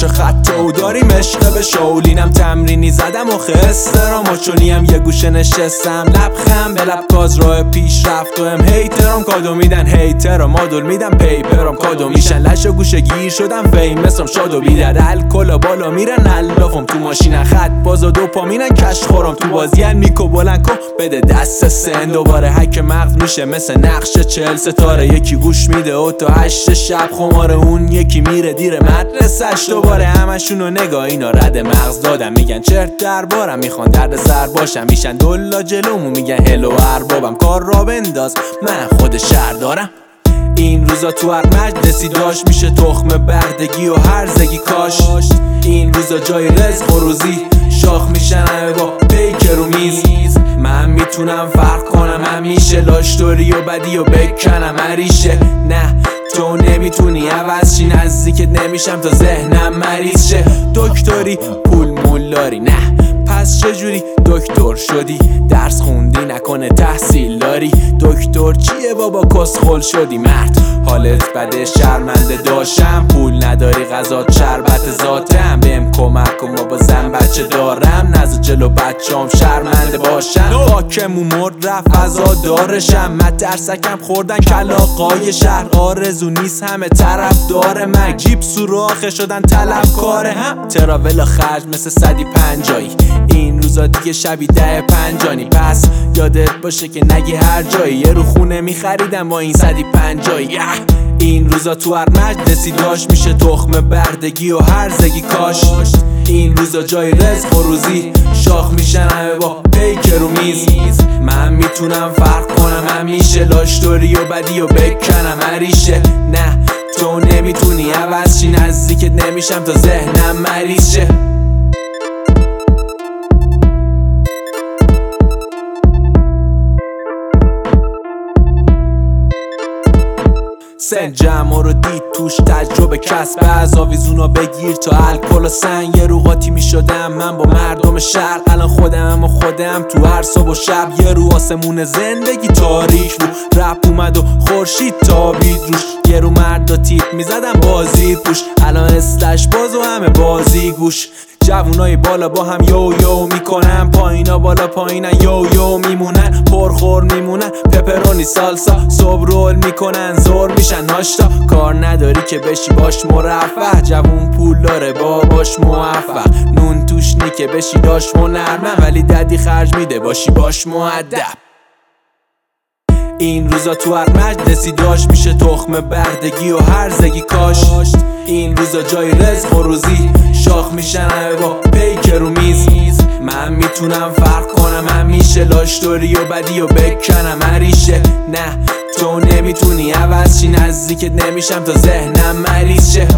پشت خط و داریم عشق به شولینم تمرینی زدم و خسترام و چونیم یه گوشه نشستم. لبخم به لب کاز راه پیش رفت و هم هیترام کادو میدن هیترام مادول میدن پیپرام کادو میشن. لش و گوشه گیر شدم فیمسم شاد و بیدر. الکل بالا میرن الافم تو ماشین. خط باز و دوپامینن کش خورم تو بازی. میکو بلند کن بده دست سن. دوباره حک مغز میشه مثل نقش چل ستاره. یکی گوش میده و تا هشت شب. خمار اون یکی میره دیر مدرسش دوباره همشونو نگاه اینا رد مغز دادم میگن چرت دربارم می‌خوان درد سر باشم میشن دلا جلومو میگن هلو اربابم کار را بنداز من خود شهر دارم. این روزا تو هر مجلسی داشت میشه تخم بردگی و هرزگی کاش این روزا جای رزق و روزی شاخ میشن همه با پیکر و میز. من می‌تونم فرق کنم همیشه لاشتوری و بدی و بکنم هریشه. نه تو نمی‌تونی عوض شی نزدیکت نمیشم تا ذهنم مریض شه. دکتری پول مولاری نه. پس چجوری دکتر شدی؟ درس خوندی نکنه تحصیل داری؟ دکتر چیه بابا کسخل شدی مرد؟ حالت بده شرمنده داشتم پول نداری غذا شربت ذاتم. بهم کمک کن بابا زن بچه دارم. نزد جلو بچام شرمنده باشم. خاکمون مرد رفت فضا دارشم. مترسکم خوردن کلاقای شهر. آرزو نیست همه طرف داره من. جیب سوراخه شدن طلب کاره هم تراولا خرج مثل صدی پنجایی. این روزا دیگه شبی ده پنجانی. پس یادت باشه که نگی هر جایی. یه رو خونه میخریدم با این صدی پنجایی. این روزا تو هر مجلسی داشت. میشه تخم بردگی و هرزگی کاش این روزا جای رزق و روزی. شاخ میشن همه با پیکر و میز. من می‌تونم فرق کنم. همیشه لاشتوری و بدی و بکنم. هریشه نه تو نمی‌تونی. عوض شی. نزدیکت نمیشم تا ذهنم مریض شه سن. جمع رو دید توش تجربه کسب. از آویزونا بگیر تا الکل و سنگ. یه رو می شدم. من با مردم شرق الان خودم و خودم تو هر صبح و شب. یه رو آسمون زندگی تاریخ رو رپ اومد و خورشید تابید روش. یه رو مرد تیپ می زدم بازی پوش. الان استش باز و همه بازی گوش. جوونای بالا با هم یو یو می‌کنن. پایینا بالا پایینن یو یو میمونن. پرخور میمونن. پپرونی سالسا صبح رول می‌کنن. زور میشن. ناشتا کار نداری که بشی. باش مرفه. جوون پول داره باباش موفق. نون توش نی که بشی داش هنرمن ولی ددی خرج میده. باشی باش معدب این روزا تو هر مجلسی داشت میشه تخم بردگی و هرزگی کاش. این روزا جای رزق و روزی. شاخ میشن. می‌تونم فرق کنم. همیشه لاشتوری و بدی و بکنم. هریشه نه تو نمی‌تونی. عوض شی نزدیکت نمیشم تا ذهنم مریض شه